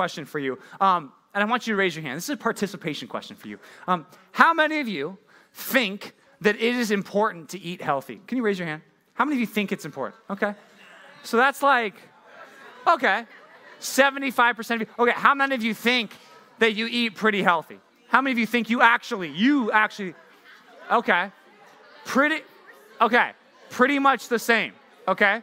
question for you. Um, and I want you to raise your hand. This is a participation question for you. Um, how many of you think that it is important to eat healthy? Can you raise your hand? How many of you think it's important? Okay. So that's like, okay, 75% of you. Okay, how many of you think that you eat pretty healthy? How many of you think you actually, you actually, okay, pretty, okay, pretty much the same, okay?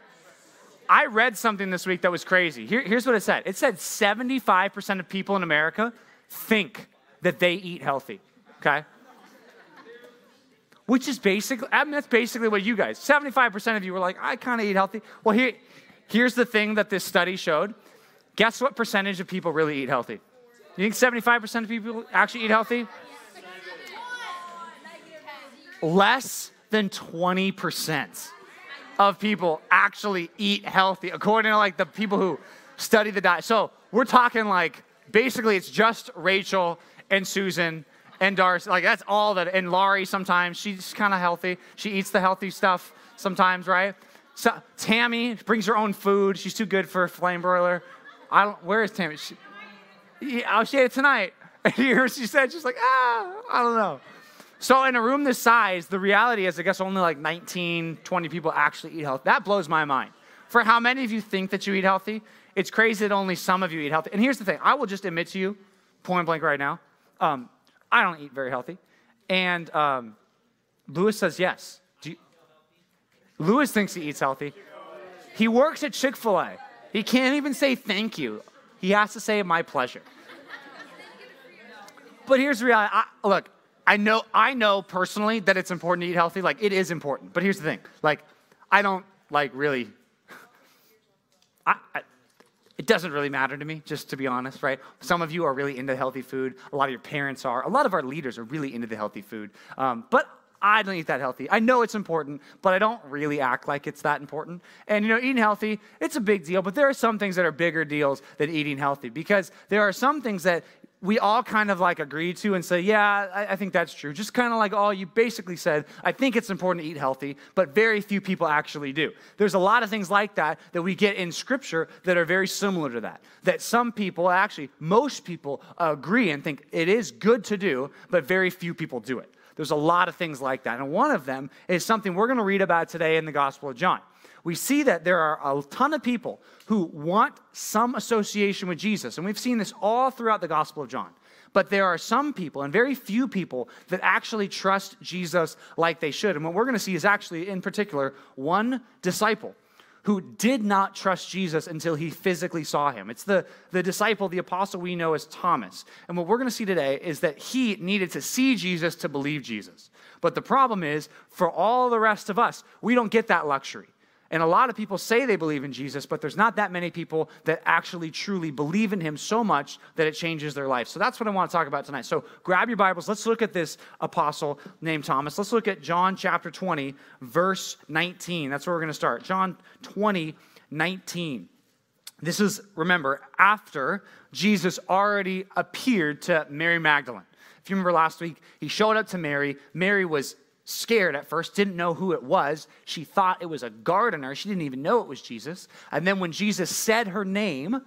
I read something this week that was crazy. Here, here's what it said it said 75% of people in America think that they eat healthy, okay? Which is basically, I mean, that's basically what you guys, 75% of you were like, I kind of eat healthy. Well, here, here's the thing that this study showed. Guess what percentage of people really eat healthy? You think 75% of people actually eat healthy? Less than 20% of people actually eat healthy, according to like the people who study the diet. So we're talking like basically it's just Rachel and Susan and Darcy. Like that's all that. And Laurie sometimes she's kind of healthy. She eats the healthy stuff sometimes, right? So Tammy brings her own food. She's too good for a flame broiler. I don't. Where is Tammy? She, yeah, oh, she ate it tonight. And she said, she's like, ah, I don't know. So in a room this size, the reality is, I guess only like 19, 20 people actually eat healthy. That blows my mind. For how many of you think that you eat healthy? It's crazy that only some of you eat healthy. And here's the thing: I will just admit to you, point blank right now, um, I don't eat very healthy. And um, Lewis says yes. You, Lewis thinks he eats healthy. He works at Chick Fil A. He can't even say thank you. He has to say my pleasure. But here's the reality. I, look, I know, I know personally that it's important to eat healthy. Like, it is important. But here's the thing. Like, I don't, like, really, I, I, it doesn't really matter to me, just to be honest, right? Some of you are really into healthy food. A lot of your parents are. A lot of our leaders are really into the healthy food. Um, but I don't eat that healthy. I know it's important, but I don't really act like it's that important. And you know, eating healthy, it's a big deal, but there are some things that are bigger deals than eating healthy because there are some things that we all kind of like agree to and say, yeah, I, I think that's true. Just kind of like all you basically said, I think it's important to eat healthy, but very few people actually do. There's a lot of things like that that we get in scripture that are very similar to that. That some people, actually, most people agree and think it is good to do, but very few people do it. There's a lot of things like that. And one of them is something we're going to read about today in the Gospel of John we see that there are a ton of people who want some association with Jesus. And we've seen this all throughout the Gospel of John. But there are some people, and very few people, that actually trust Jesus like they should. And what we're going to see is actually, in particular, one disciple who did not trust Jesus until he physically saw him. It's the, the disciple, the apostle we know as Thomas. And what we're going to see today is that he needed to see Jesus to believe Jesus. But the problem is, for all the rest of us, we don't get that luxury. And a lot of people say they believe in Jesus, but there's not that many people that actually truly believe in him so much that it changes their life. So that's what I want to talk about tonight. So grab your Bibles. Let's look at this apostle named Thomas. Let's look at John chapter 20, verse 19. That's where we're going to start. John 20, 19. This is, remember, after Jesus already appeared to Mary Magdalene. If you remember last week, he showed up to Mary. Mary was scared at first, didn't know who it was. She thought it was a gardener. She didn't even know it was Jesus. And then when Jesus said her name,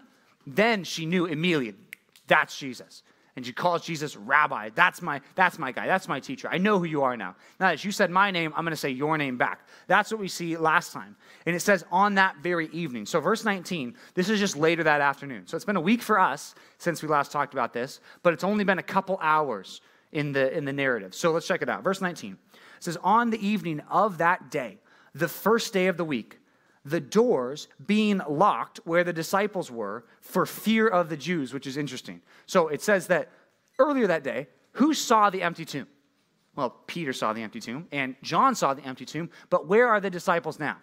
then she knew immediately that's Jesus. And she calls Jesus rabbi. That's my, that's my guy. That's my teacher. I know who you are now. Now that you said my name, I'm going to say your name back. That's what we see last time. And it says on that very evening. So, verse 19, this is just later that afternoon. So, it's been a week for us since we last talked about this, but it's only been a couple hours in the, in the narrative. So, let's check it out. Verse 19. It says, On the evening of that day, the first day of the week, the doors being locked where the disciples were for fear of the Jews, which is interesting. So it says that earlier that day, who saw the empty tomb? Well, Peter saw the empty tomb, and John saw the empty tomb, but where are the disciples now?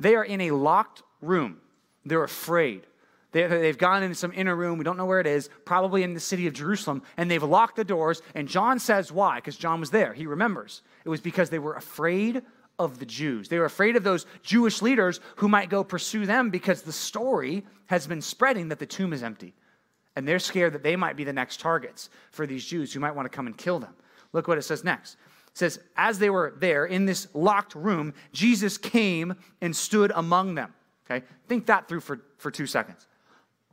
They are in a locked room. They're afraid. They, have gone into some inner room. We don't know where it is, probably in the city of Jerusalem, and they've locked the doors. And John says why, because John was there. He remembers. It was because they were afraid of the Jews. They were afraid of those Jewish leaders who might go pursue them because the story has been spreading that the tomb is empty. And they're scared that they might be the next targets for these Jews who might want to come and kill them. Look what it says next. It says, As they were there in this locked room, Jesus came and stood among them. Okay? Think that through for, for two seconds.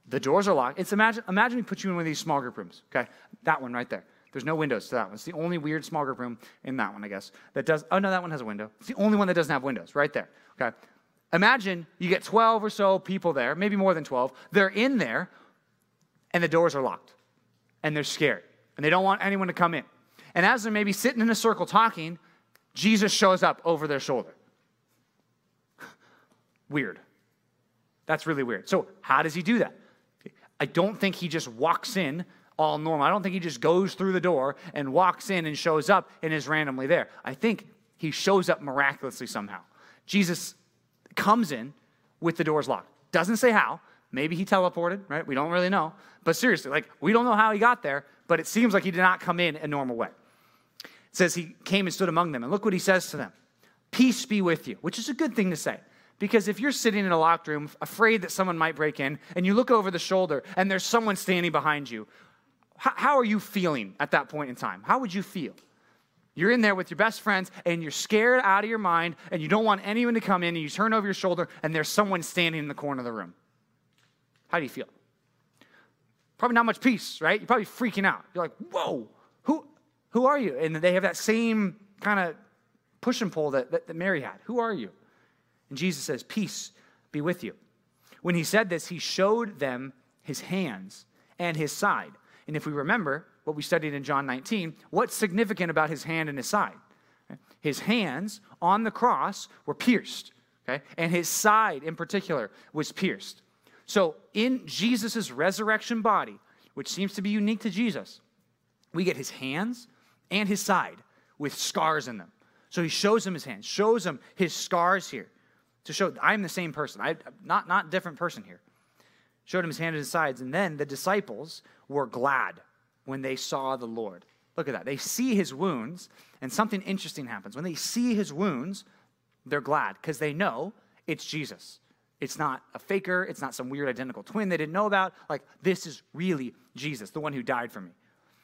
The doors are locked. It's imagine, imagine we put you in one of these small group rooms, okay? That one right there. There's no windows to that one. It's the only weird small group room in that one, I guess. That does, oh no, that one has a window. It's the only one that doesn't have windows, right there, okay? Imagine you get 12 or so people there, maybe more than 12. They're in there, and the doors are locked, and they're scared, and they don't want anyone to come in. And as they're maybe sitting in a circle talking, Jesus shows up over their shoulder. weird. That's really weird. So, how does he do that? I don't think he just walks in all normal. I don't think he just goes through the door and walks in and shows up and is randomly there. I think he shows up miraculously somehow. Jesus comes in with the doors locked. Doesn't say how. Maybe he teleported, right? We don't really know. But seriously, like, we don't know how he got there, but it seems like he did not come in a normal way. It says he came and stood among them. And look what he says to them Peace be with you, which is a good thing to say. Because if you're sitting in a locked room, afraid that someone might break in, and you look over the shoulder and there's someone standing behind you, how, are you feeling at that point in time? How would you feel? You're in there with your best friends and you're scared out of your mind and you don't want anyone to come in and you turn over your shoulder and there's someone standing in the corner of the room. How do you feel? Probably not much peace, right? You're probably freaking out. You're like, whoa, who, who are you? And they have that same kind of push and pull that, that, that Mary had. Who are you? And Jesus says, Peace be with you. When he said this, he showed them his hands and his side. And if we remember what we studied in John 19, what's significant about his hand and his side? His hands on the cross were pierced, okay? And his side in particular was pierced. So in Jesus' resurrection body, which seems to be unique to Jesus, we get his hands and his side with scars in them. So he shows him his hands, shows him his scars here to show I'm the same person. I'm not not different person here. Showed him his hands and his sides, and then the disciples were glad when they saw the Lord. Look at that. They see his wounds, and something interesting happens. When they see his wounds, they're glad because they know it's Jesus. It's not a faker, it's not some weird identical twin they didn't know about. Like, this is really Jesus, the one who died for me.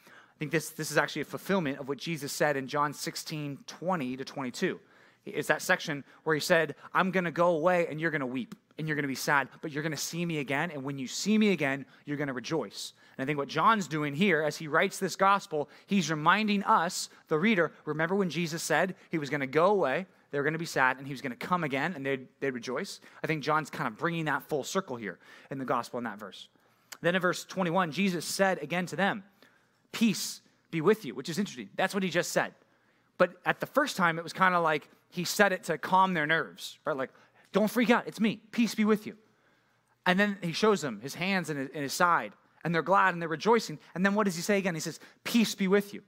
I think this, this is actually a fulfillment of what Jesus said in John 16, 20 to 22. It's that section where he said, I'm going to go away and you're going to weep and you're going to be sad, but you're going to see me again. And when you see me again, you're going to rejoice. And I think what John's doing here as he writes this gospel, he's reminding us, the reader, remember when Jesus said he was going to go away, they were going to be sad, and he was going to come again and they'd, they'd rejoice. I think John's kind of bringing that full circle here in the gospel in that verse. Then in verse 21, Jesus said again to them, Peace be with you, which is interesting. That's what he just said. But at the first time, it was kind of like he said it to calm their nerves, right? Like, don't freak out. It's me. Peace be with you. And then he shows them his hands and his, side, and they're glad and they're rejoicing. And then what does he say again? He says, Peace be with you.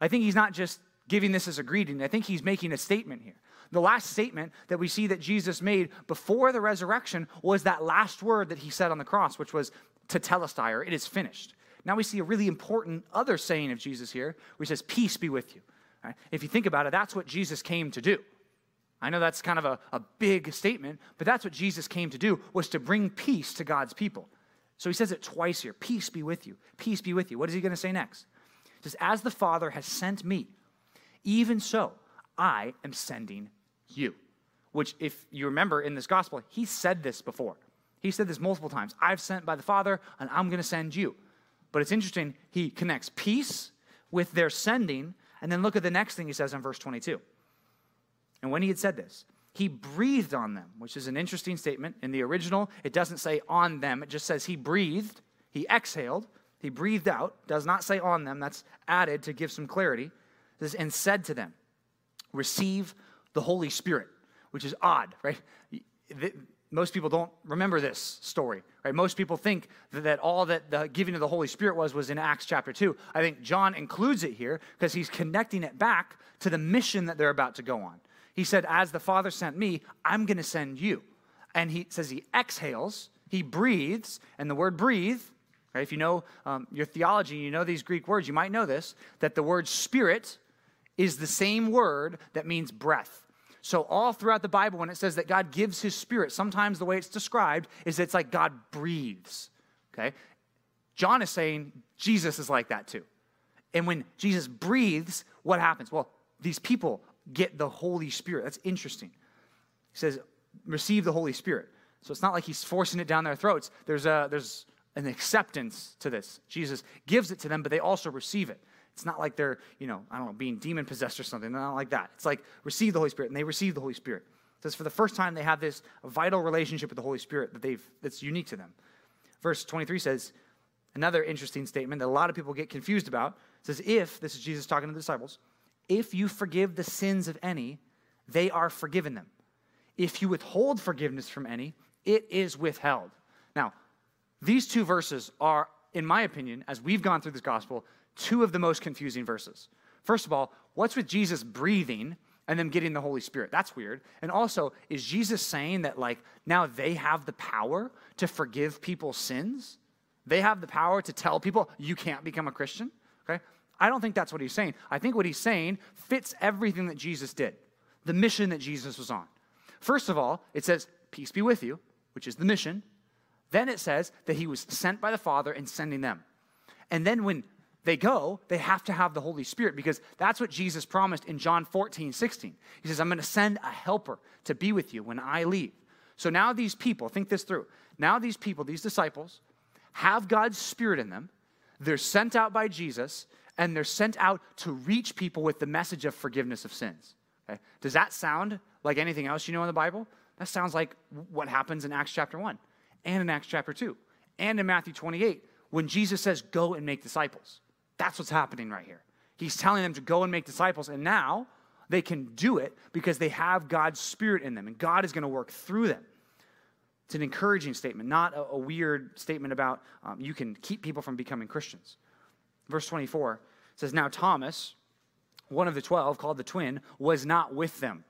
I think he's not just giving this as a greeting, I think he's making a statement here. The last statement that we see that Jesus made before the resurrection was that last word that he said on the cross, which was tetelestai, or it is finished. Now we see a really important other saying of Jesus here, where he says, Peace be with you. Right? If you think about it, that's what Jesus came to do. I know that's kind of a, a big statement, but that's what Jesus came to do, was to bring peace to God's people. So he says it twice here peace be with you. Peace be with you. What is he going to say next? He says, As the Father has sent me, even so I am sending you. Which, if you remember in this gospel, he said this before. He said this multiple times I've sent by the Father, and I'm going to send you. But it's interesting, he connects peace with their sending, and then look at the next thing he says in verse 22. And when he had said this, he breathed on them, which is an interesting statement. In the original, it doesn't say on them, it just says he breathed, he exhaled, he breathed out, does not say on them. That's added to give some clarity. And said to them, Receive the Holy Spirit, which is odd, right? Most people don't remember this story, right? Most people think that all that the giving of the Holy Spirit was was in Acts chapter 2. I think John includes it here because he's connecting it back to the mission that they're about to go on. He said, As the Father sent me, I'm going to send you. And he says he exhales, he breathes, and the word breathe, right, if you know um, your theology, and you know these Greek words, you might know this, that the word spirit is the same word that means breath. So, all throughout the Bible, when it says that God gives his spirit, sometimes the way it's described is it's like God breathes. Okay? John is saying Jesus is like that too. And when Jesus breathes, what happens? Well, these people get the Holy Spirit. That's interesting. He says, receive the Holy Spirit. So it's not like he's forcing it down their throats. There's a, there's an acceptance to this. Jesus gives it to them, but they also receive it. It's not like they're, you know, I don't know, being demon possessed or something. Not like that. It's like receive the Holy Spirit, and they receive the Holy Spirit. It says for the first time they have this vital relationship with the Holy Spirit that they've that's unique to them. Verse 23 says, another interesting statement that a lot of people get confused about. It says, if, this is Jesus talking to the disciples, if you forgive the sins of any, they are forgiven them. If you withhold forgiveness from any, it is withheld. Now, these two verses are, in my opinion, as we've gone through this gospel, two of the most confusing verses. First of all, what's with Jesus breathing and them getting the Holy Spirit? That's weird. And also, is Jesus saying that, like, now they have the power to forgive people's sins? They have the power to tell people, you can't become a Christian? Okay? I don't think that's what he's saying. I think what he's saying fits everything that Jesus did, the mission that Jesus was on. First of all, it says, Peace be with you, which is the mission. Then it says that he was sent by the Father and sending them. And then when they go, they have to have the Holy Spirit because that's what Jesus promised in John 14, 16. He says, I'm going to send a helper to be with you when I leave. So now these people, think this through. Now these people, these disciples, have God's Spirit in them. They're sent out by Jesus, and they're sent out to reach people with the message of forgiveness of sins. Okay? Does that sound like anything else you know in the Bible? That sounds like what happens in Acts chapter 1 and in Acts chapter 2 and in Matthew 28 when Jesus says, Go and make disciples. That's what's happening right here. He's telling them to go and make disciples, and now they can do it because they have God's Spirit in them, and God is going to work through them. It's an encouraging statement, not a, a weird statement about um, you can keep people from becoming Christians. Verse 24 says, Now Thomas, one of the twelve, called the twin, was not with them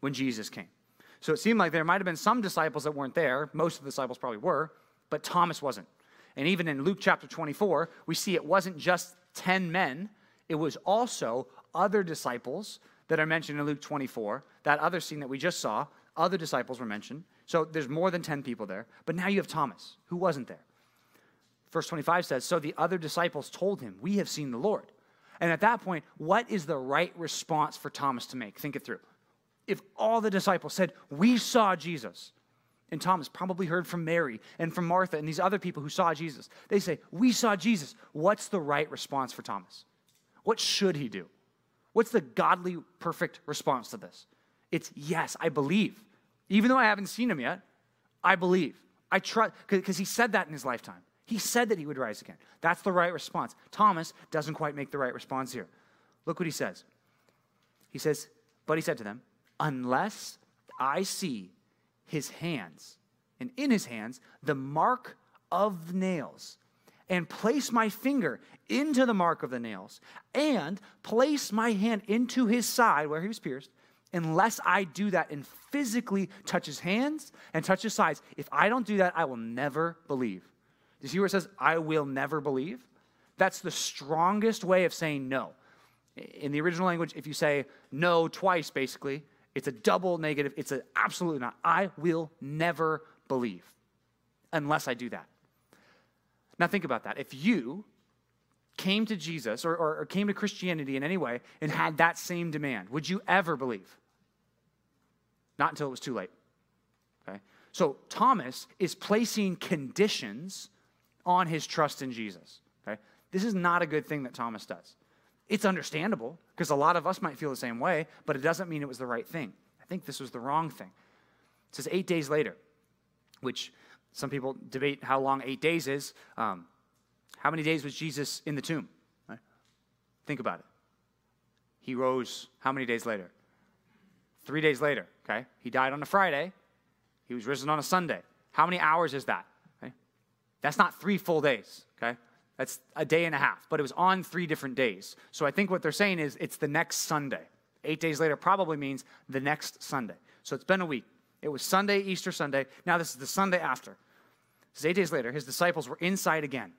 when Jesus came. So it seemed like there might have been some disciples that weren't there. Most of the disciples probably were, but Thomas wasn't. And even in Luke chapter 24, we see it wasn't just 10 men, it was also other disciples that are mentioned in Luke 24. That other scene that we just saw, other disciples were mentioned. So there's more than 10 people there. But now you have Thomas, who wasn't there. Verse 25 says So the other disciples told him, We have seen the Lord. And at that point, what is the right response for Thomas to make? Think it through if all the disciples said, We saw Jesus, and Thomas probably heard from Mary and from Martha and these other people who saw Jesus, they say, We saw Jesus. What's the right response for Thomas? What should he do? What's the godly, perfect response to this? It's yes, I believe. Even though I haven't seen him yet, I believe. I trust, because he said that in his lifetime. He said that he would rise again. That's the right response. Thomas doesn't quite make the right response here. Look what he says. He says, But he said to them, unless I see his hands, and in his hands, the mark of the nails, and place my finger into the mark of the nails, and place my hand into his side where he was pierced, unless I do that and physically touch his hands and touch his sides, if I don't do that, I will never believe. Do you see where it says, I will never believe? That's the strongest way of saying no. In the original language, if you say no twice, basically, it's a double negative. It's an absolutely not. I will never believe unless I do that. Now, think about that. If you came to Jesus or, or, or, came to Christianity in any way and had that same demand, would you ever believe? Not until it was too late. Okay? So, Thomas is placing conditions on his trust in Jesus. Okay? This is not a good thing that Thomas does. It's understandable because a lot of us might feel the same way, but it doesn't mean it was the right thing. I think this was the wrong thing. It says eight days later, which some people debate how long eight days is. Um, how many days was Jesus in the tomb? Right? Think about it. He rose how many days later? Three days later, okay? He died on a Friday. He was risen on a Sunday. How many hours is that? Okay? That's not three full days, okay? That's a day and a half, but it was on three different days. So I think what they're saying is it's the next Sunday. Eight days later probably means the next Sunday. So it's been a week. It was Sunday, Easter Sunday. Now this is the Sunday after. This is eight days later. His disciples were inside again.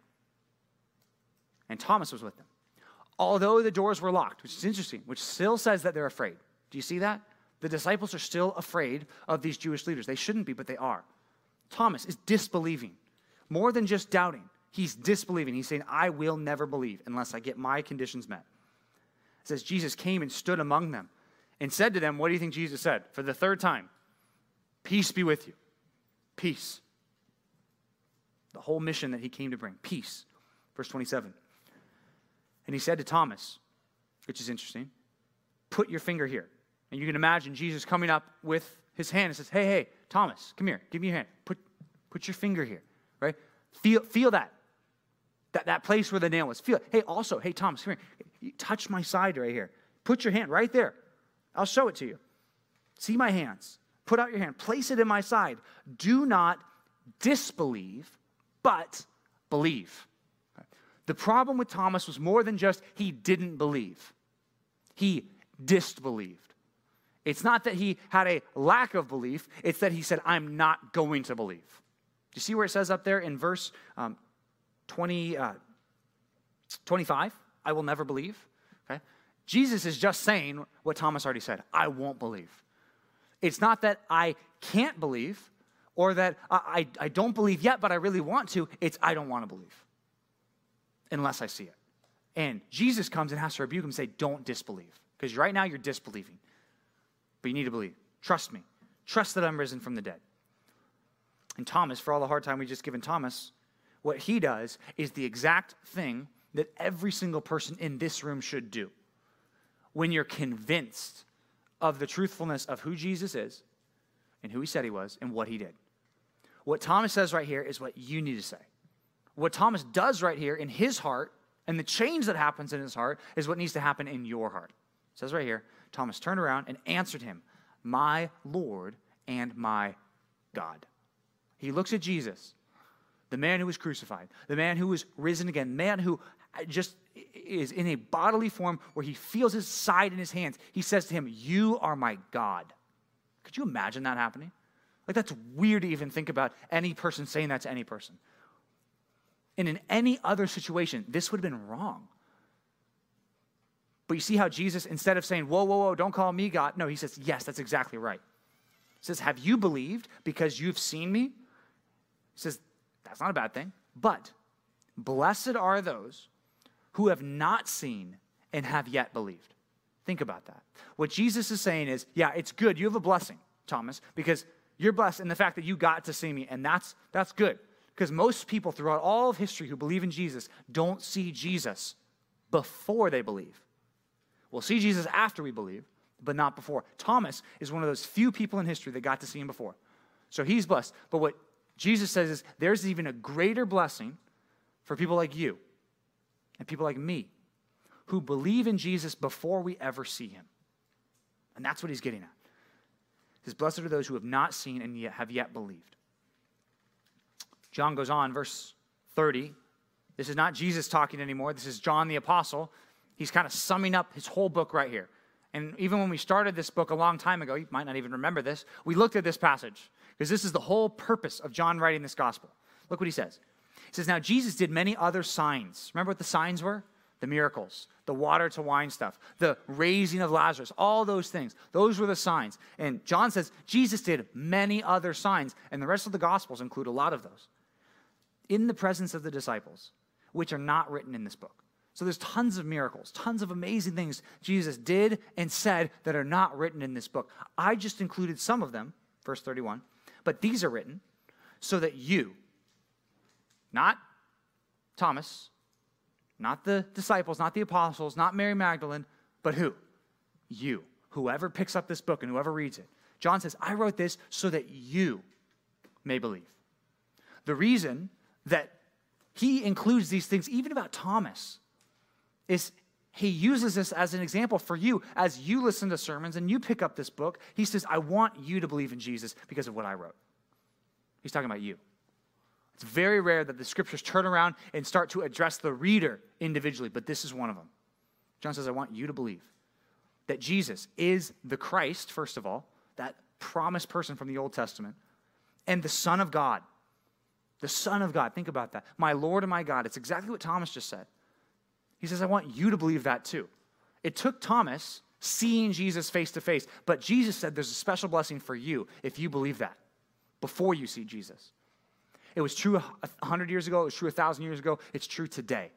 And Thomas was with them. Although the doors were locked, which is interesting, which still says that they're afraid. Do you see that? The disciples are still afraid of these Jewish leaders. They shouldn't be, but they are. Thomas is disbelieving, more than just doubting. He's disbelieving. He's saying, I will never believe unless I get my conditions met. It says, Jesus came and stood among them and said to them, What do you think Jesus said? For the third time, Peace be with you. Peace. the whole mission that he came to bring peace. Verse 27. And he said to Thomas, which is interesting, put your finger here. And you can imagine Jesus coming up with his hand and says, Hey, hey, Thomas, come here, give me your hand. Put, put your finger here, right? Feel, feel that. That, that place where the nail was. Feel it. Hey, also, hey, Thomas, come here. Touch my side right here. Put your hand right there. I'll show it to you. See my hands. Put out your hand. Place it in my side. Do not disbelieve, but believe. The problem with Thomas was more than just he didn't believe, he disbelieved. It's not that he had a lack of belief, it's that he said, I'm not going to believe. Do you see where it says up there in verse um, 20, uh, 25? I will never believe. Okay? Jesus is just saying what Thomas already said I won't believe. It's not that I can't believe or that I, I, I don't believe yet, but I really want to. It's I don't want to believe unless I see it. And Jesus comes and has to rebuke him and say, Don't disbelieve. Because right now you're disbelieving. But you need to believe. Trust me. Trust that I'm risen from the dead. And Thomas, for all the hard time we just given Thomas, what he does is the exact thing that every single person in this room should do. When you're convinced of the truthfulness of who Jesus is and who he said he was and what he did. What Thomas says right here is what you need to say. What Thomas does right here in his heart and the change that happens in his heart is what needs to happen in your heart. It says right here Thomas turned around and answered him, My Lord and my God. He looks at Jesus, the man who was crucified, the man who was risen again, man who just is in a bodily form where he feels his side in his hands. He says to him, You are my God. Could you imagine that happening? Like, that's weird to even think about any person saying that to any person. And in any other situation, this would have been wrong. But you see how Jesus, instead of saying, Whoa, whoa, whoa, don't call me God, no, he says, Yes, that's exactly right. He says, Have you believed because you've seen me? He says, That's not a bad thing. But blessed are those who have not seen and have yet believed. Think about that. What Jesus is saying is, yeah, it's good. You have a blessing, Thomas, because you're blessed in the fact that you got to see me, and that's that's good. Because most people throughout all of history who believe in Jesus don't see Jesus before they believe. We'll see Jesus after we believe, but not before. Thomas is one of those few people in history that got to see him before. So he's blessed. But what Jesus says is there's even a greater blessing for people like you and people like me who believe in Jesus before we ever see him. And that's what he's getting at. Says, Blessed are those who have not seen and yet have yet believed. John goes on, verse 30. This is not Jesus talking anymore. This is John the Apostle. He's kind of summing up his whole book right here. And even when we started this book a long time ago, you might not even remember this, we looked at this passage because this is the whole purpose of John writing this gospel. Look what he says. He says, Now Jesus did many other signs. Remember what the signs were? The miracles, the water to wine stuff, the raising of Lazarus, all those things. Those were the signs. And John says Jesus did many other signs, and the rest of the gospels include a lot of those in the presence of the disciples, which are not written in this book. So there's tons of miracles, tons of amazing things Jesus did and said that are not written in this book. I just included some of them, verse 31, but these are written so that you, not Thomas, not the disciples, not the apostles, not Mary Magdalene, but who? You. Whoever picks up this book and whoever reads it. John says, I wrote this so that you may believe. The reason that he includes these things, even about Thomas, is he uses this as an example for you as you listen to sermons and you pick up this book. He says, I want you to believe in Jesus because of what I wrote. He's talking about you. It's very rare that the scriptures turn around and start to address the reader individually, but this is one of them. John says, I want you to believe that Jesus is the Christ, first of all, that promised person from the Old Testament, and the Son of God. The Son of God. Think about that. My Lord and my God. It's exactly what Thomas just said. He says, I want you to believe that too. It took Thomas seeing Jesus face to face, but Jesus said there's a special blessing for you if you believe that before you see Jesus. It was true 100 years ago, it was true 1,000 years ago, it's true today.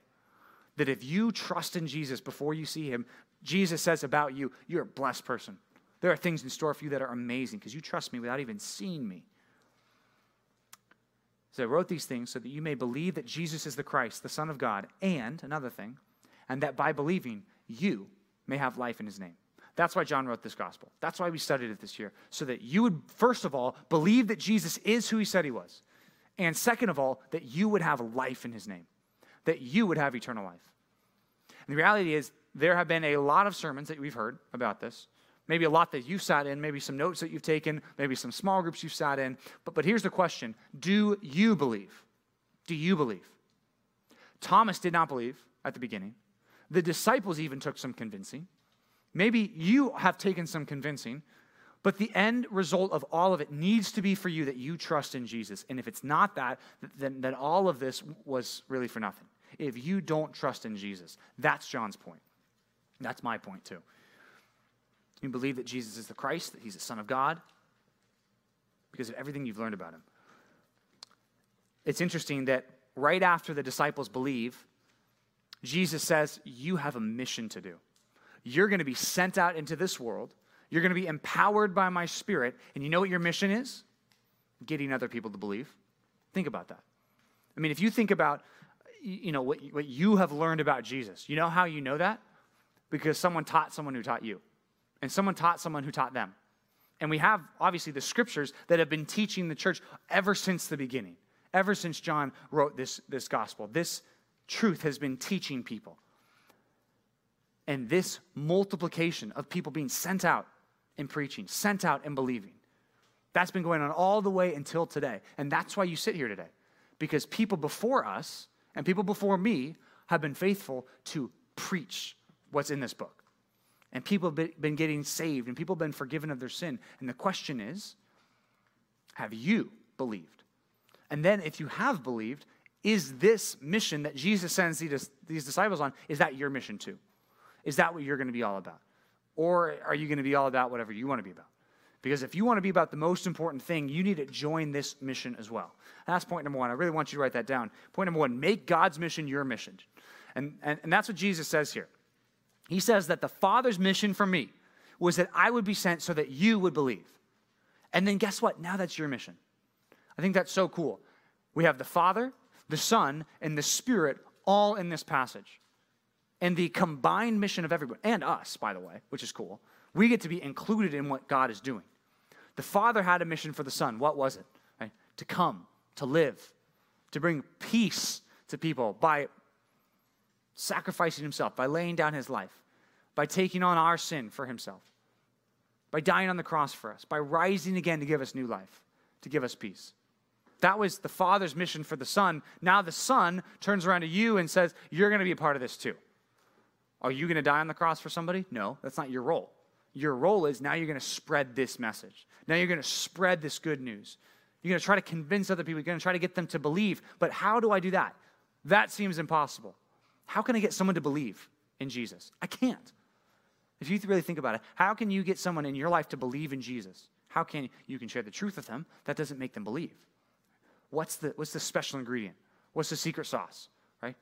That if you trust in Jesus before you see him, Jesus says about you, you're a blessed person. There are things in store for you that are amazing because you trust me without even seeing me. So I wrote these things so that you may believe that Jesus is the Christ, the Son of God, and another thing, and that by believing you may have life in his name. That's why John wrote this gospel. That's why we studied it this year, so that you would, first of all, believe that Jesus is who he said he was. And second of all, that you would have life in his name, that you would have eternal life. And the reality is, there have been a lot of sermons that we've heard about this. Maybe a lot that you've sat in, maybe some notes that you've taken, maybe some small groups you've sat in. But, but here's the question Do you believe? Do you believe? Thomas did not believe at the beginning. The disciples even took some convincing. Maybe you have taken some convincing, but the end result of all of it needs to be for you that you trust in Jesus. And if it's not that, then, then all of this was really for nothing. If you don't trust in Jesus, that's John's point. That's my point too. You believe that Jesus is the Christ, that he's the Son of God, because of everything you've learned about him. It's interesting that right after the disciples believe, Jesus says, You have a mission to do. You're going to be sent out into this world. You're going to be empowered by my spirit. And you know what your mission is? Getting other people to believe. Think about that. I mean, if you think about, you know, what, what you have learned about Jesus, you know how you know that? Because someone taught someone who taught you. And someone taught someone who taught them. And we have, obviously, the scriptures that have been teaching the church ever since the beginning, ever since John wrote this, this gospel. This truth has been teaching people. And this multiplication of people being sent out and preaching, sent out and believing, that's been going on all the way until today. And that's why you sit here today. Because people before us and people before me have been faithful to preach what's in this book. And people have been getting saved and people have been forgiven of their sin. And the question is have you believed? And then, if you have believed, is this mission that Jesus sends these disciples on, is that your mission too? Is that what you're going to be all about? Or are you going to be all about whatever you want to be about? Because if you want to be about the most important thing, you need to join this mission as well. That's point number one. I really want you to write that down. Point number one make God's mission your mission. And, and, and that's what Jesus says here. He says that the Father's mission for me was that I would be sent so that you would believe. And then guess what? Now that's your mission. I think that's so cool. We have the Father, the Son, and the Spirit all in this passage and the combined mission of everyone, and us, by the way, which is cool. We get to be included in what God is doing. The Father had a mission for the Son. What was it? Right? To come, to live, to bring peace to people by sacrificing himself, by laying down his life, by taking on our sin for himself, by dying on the cross for us, by rising again to give us new life, to give us peace. That was the Father's mission for the Son. Now the Son turns around to you and says, You're going to be a part of this too. Are you going to die on the cross for somebody? No, that's not your role. Your role is now you're going to spread this message. Now you're going to spread this good news. You're going to try to convince other people. You're going to try to get them to believe. But how do I do that? That seems impossible. How can I get someone to believe in Jesus? I can't. If you really think about it, how can you get someone in your life to believe in Jesus? How can you, you can share the truth with them? That doesn't make them believe. What's the, what's the special ingredient? What's the secret sauce? Right?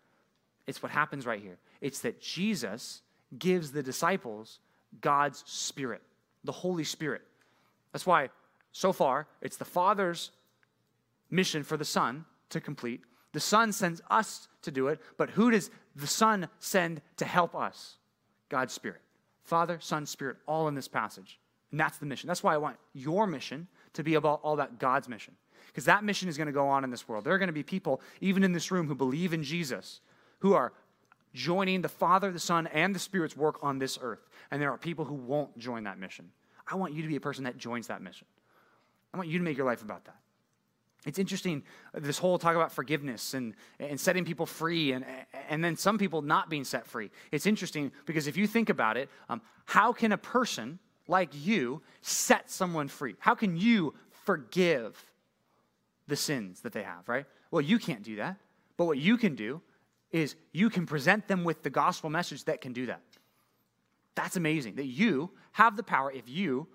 It's what happens right here. It's that Jesus gives the disciples God's Spirit, the Holy Spirit. That's why, so far, it's the Father's mission for the Son to complete. The Son sends us to do it, but who does the Son send to help us? God's Spirit. Father, Son, Spirit, all in this passage. And that's the mission. That's why I want your mission to be about all about God's mission. Because that mission is going to go on in this world. There are going to be people, even in this room, who believe in Jesus, who are joining the Father, the Son, and the Spirit's work on this earth. And there are people who won't join that mission. I want you to be a person that joins that mission. I want you to make your life about that. It's interesting, this whole talk about forgiveness and, and setting people free, and, and then some people not being set free. It's interesting because if you think about it, um, how can a person like you set someone free? How can you forgive the sins that they have, right? Well, you can't do that. But what you can do is you can present them with the gospel message that can do that. That's amazing that you have the power if you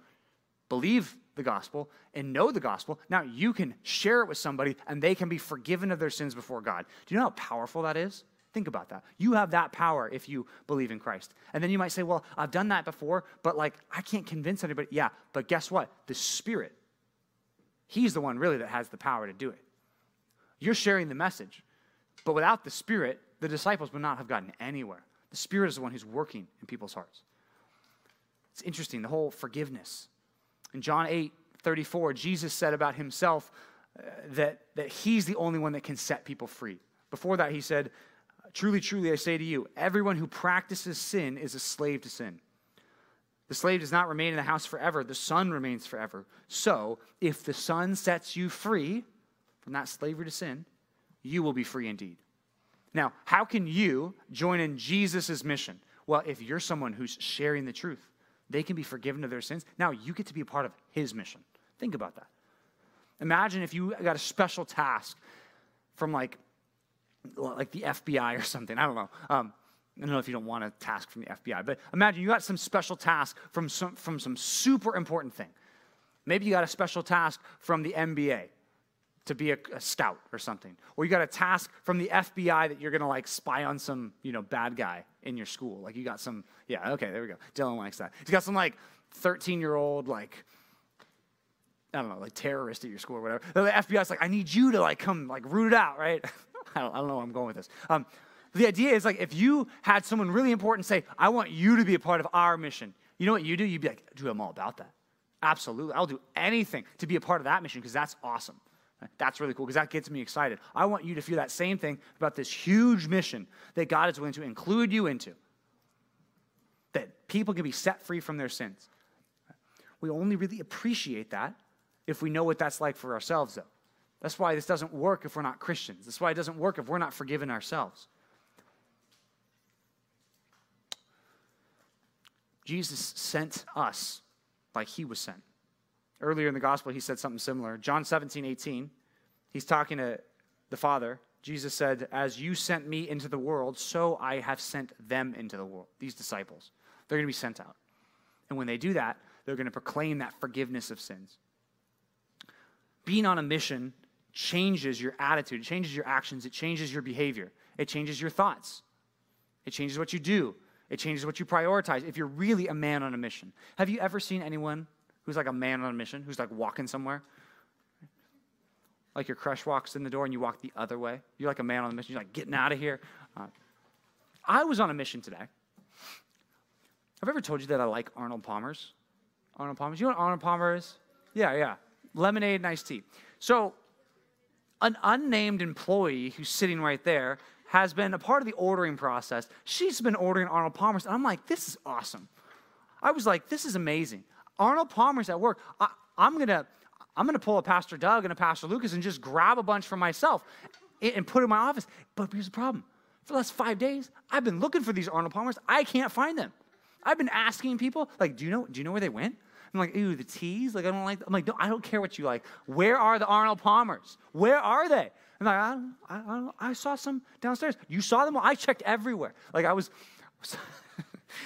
believe the gospel and know the gospel. Now you can share it with somebody and they can be forgiven of their sins before God. Do you know how powerful that is? Think about that. You have that power if you believe in Christ. And then you might say, well, I've done that before, but like I can't convince anybody. Yeah, but guess what? The Spirit, He's the one really that has the power to do it. you're sharing the message. But without the Spirit, the disciples would not have gotten anywhere. The Spirit is the one who's working in people's hearts. It's interesting, the whole forgiveness. In John 8 34, Jesus said about himself uh, that, that he's the only one that can set people free. Before that, he said, Truly, truly, I say to you, everyone who practices sin is a slave to sin. The slave does not remain in the house forever, the son remains forever. So, if the son sets you free from that slavery to sin, you will be free indeed. Now, how can you join in Jesus' mission? Well, if you're someone who's sharing the truth, they can be forgiven of their sins. Now you get to be a part of his mission. Think about that. Imagine if you got a special task from like, like the FBI or something. I don't know. Um, I don't know if you don't want a task from the FBI, but imagine you got some special task from some, from some super important thing. Maybe you got a special task from the NBA to be a, a, scout or something. Or you got a task from the FBI that you're gonna like spy on some, you know, bad guy in your school. Like you got some, yeah, okay, there we go. Dylan likes that. He's got some like 13 year old, like, I don't know, like terrorist at your school or whatever. The FBI's like, I need you to like come like root it out, right? I, don't, I don't know where I'm going with this. Um, the idea is like if you had someone really important say, I want you to be a part of our mission, you know what you do? You'd be like, dude, I'm all about that. Absolutely. I'll do anything to be a part of that mission because that's awesome. That's really cool because that gets me excited. I want you to feel that same thing about this huge mission that God is willing to include you into. That people can be set free from their sins. We only really appreciate that if we know what that's like for ourselves, though. That's why this doesn't work if we're not Christians. That's why it doesn't work if we're not forgiven ourselves. Jesus sent us like he was sent. Earlier in the gospel, he said something similar. John 17, 18, he's talking to the Father. Jesus said, As you sent me into the world, so I have sent them into the world, these disciples. They're going to be sent out. And when they do that, they're going to proclaim that forgiveness of sins. Being on a mission changes your attitude, it changes your actions, it changes your behavior, it changes your thoughts, it changes what you do, it changes what you prioritize if you're really a man on a mission. Have you ever seen anyone who's like a man on a mission, who's like walking somewhere? Like your crush walks in the door and you walk the other way. You're like a man on a mission. You're like getting out of here. Uh, I was on a mission today. Have I've ever told you that I like Arnold Palmer's? Arnold Palmer's. You know what Arnold Palmer is? Yeah, yeah. Lemonade and iced tea. So, an unnamed employee who's sitting right there has been a part of the ordering process. She's been ordering Arnold Palmer's, and I'm like, this is awesome. I was like, this is amazing. Arnold Palmer's at work. I, am gonna, I'm gonna pull a Pastor Doug and a Pastor Lucas and just grab a bunch for myself and put in my office. But here's the problem: for the last five days, I've been looking for these Arnold Palmer's. I can't find them. I've been asking people, like, do you know, do you know where they went? I'm like, ooh, the teas? Like, I don't like, I'm like, no, I don't care what you like. Where are the Arnold Palmers? Where are they? Like, I, I, I, I saw some downstairs. You saw them? I checked everywhere. Like, I was,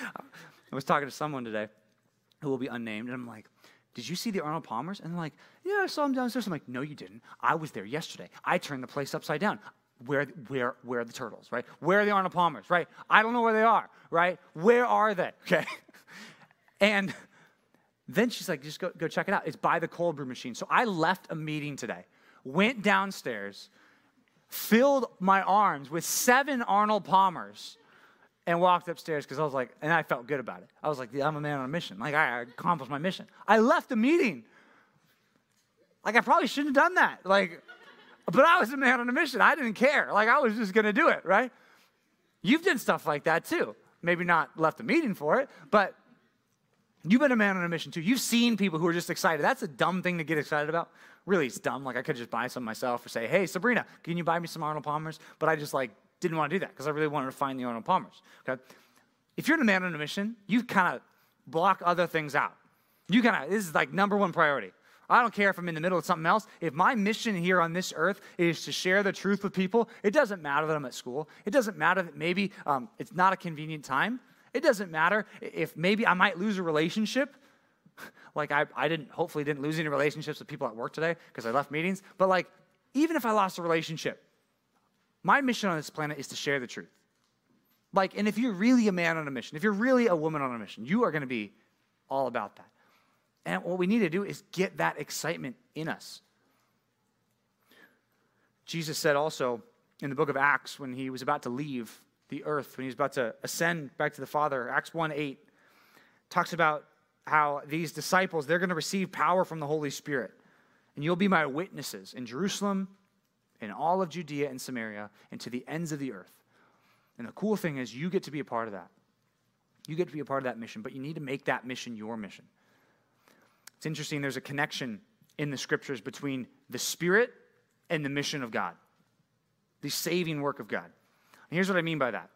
I was talking to someone today who will be unnamed, and I'm like, did you see the Arnold Palmers? And they're like, yeah, I saw them downstairs. I'm like, no, you didn't. I was there yesterday. I turned the place upside down. Where, where, where are the turtles, right? Where are the Arnold Palmers, right? I don't know where they are, right? Where are they? Okay. and then she's like, just go, go check it out. It's by the cold brew machine. So I left a meeting today, went downstairs, filled my arms with seven Arnold Palmers, and walked upstairs because I was like, and I felt good about it. I was like, yeah, I'm a man on a mission. Like, I accomplished my mission. I left the meeting. Like, I probably shouldn't have done that. Like, but I was a man on a mission. I didn't care. Like, I was just going to do it, right? You've done stuff like that too. Maybe not left the meeting for it, but You've been a man on a mission too. You've seen people who are just excited. That's a dumb thing to get excited about. Really, it's dumb. Like I could just buy some myself or say, "Hey, Sabrina, can you buy me some Arnold Palmers?" But I just like didn't want to do that because I really wanted to find the Arnold Palmers. Okay, if you're a man on a mission, you kind of block other things out. You kind of this is like number one priority. I don't care if I'm in the middle of something else. If my mission here on this earth is to share the truth with people, it doesn't matter that I'm at school. It doesn't matter that maybe um, it's not a convenient time. It doesn't matter if maybe I might lose a relationship. Like I, I didn't, hopefully didn't lose any relationships with people at work today because I left meetings. But like, even if I lost a relationship, my mission on this planet is to share the truth. Like, and if you're really a man on a mission, if you're really a woman on a mission, you are going to be all about that. And what we need to do is get that excitement in us. Jesus said also in the book of Acts when he was about to leave the earth, when he was about to ascend back to the Father, Acts 1 8 talks about how these disciples, they're going to receive power from the Holy Spirit. And you'll be my witnesses in Jerusalem, in all of Judea and Samaria, and to the ends of the earth. And the cool thing is, you get to be a part of that. You get to be a part of that mission, but you need to make that mission your mission. It's interesting, there's a connection in the scriptures between the Spirit and the mission of God, the saving work of God. And here's what I mean by that.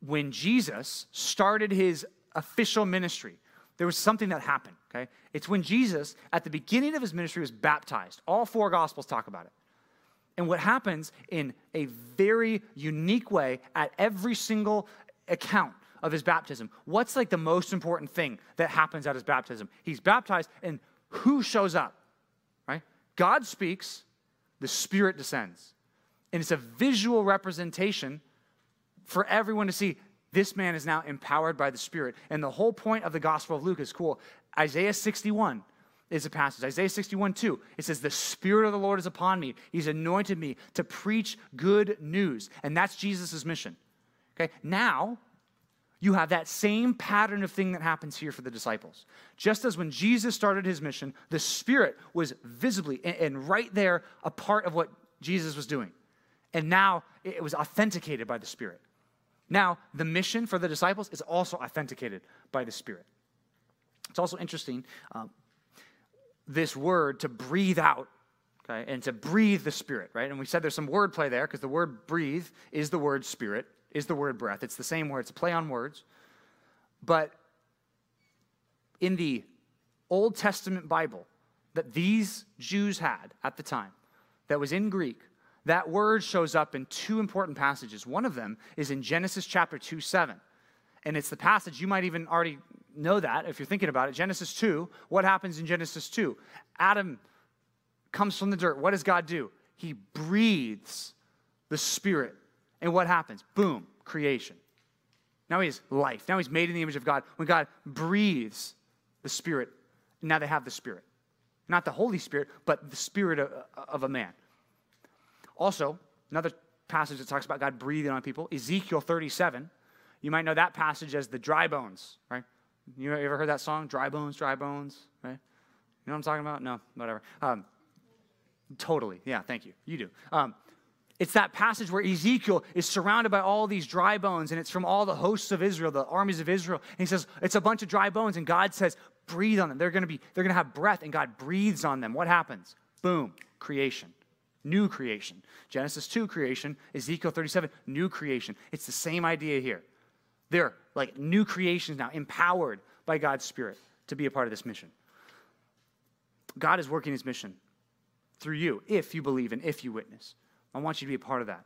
When Jesus started his official ministry, there was something that happened, okay? It's when Jesus, at the beginning of his ministry, was baptized. All four gospels talk about it. And what happens in a very unique way at every single account of his baptism, what's like the most important thing that happens at his baptism? He's baptized, and who shows up? Right? God speaks, the Spirit descends. And it's a visual representation for everyone to see this man is now empowered by the Spirit. And the whole point of the Gospel of Luke is cool. Isaiah 61 is a passage. Isaiah 61 2. It says, The Spirit of the Lord is upon me. He's anointed me to preach good news. And that's Jesus' mission. Okay, now you have that same pattern of thing that happens here for the disciples. Just as when Jesus started his mission, the Spirit was visibly and right there a part of what Jesus was doing. And now it was authenticated by the Spirit. Now, the mission for the disciples is also authenticated by the Spirit. It's also interesting. Um, this word to breathe out, okay, and to breathe the Spirit, right? And we said there's some wordplay there because the word breathe is the word Spirit, is the word breath. It's the same word, it's a play on words. But in the Old Testament Bible that these Jews had at the time, that was in Greek, that word shows up in two important passages. One of them is in Genesis chapter 2 7. And it's the passage, you might even already know that if you're thinking about it. Genesis 2, what happens in Genesis 2? Adam comes from the dirt. What does God do? He breathes the Spirit. And what happens? Boom, creation. Now he has life. Now he's made in the image of God. When God breathes the Spirit, now they have the Spirit. Not the Holy Spirit, but the Spirit of, of a man. Also, another passage that talks about God breathing on people, Ezekiel 37. You might know that passage as the dry bones, right? You ever heard that song? Dry bones, dry bones, right? You know what I'm talking about? No, whatever. Um, totally. Yeah, thank you. You do. Um, it's that passage where Ezekiel is surrounded by all these dry bones, and it's from all the hosts of Israel, the armies of Israel. And he says, It's a bunch of dry bones, and God says, Breathe on them. They're gonna be, they're gonna have breath, and God breathes on them. What happens? Boom, creation. New creation. Genesis 2 creation, Ezekiel 37, new creation. It's the same idea here. They're like new creations now, empowered by God's Spirit to be a part of this mission. God is working his mission through you if you believe and if you witness. I want you to be a part of that.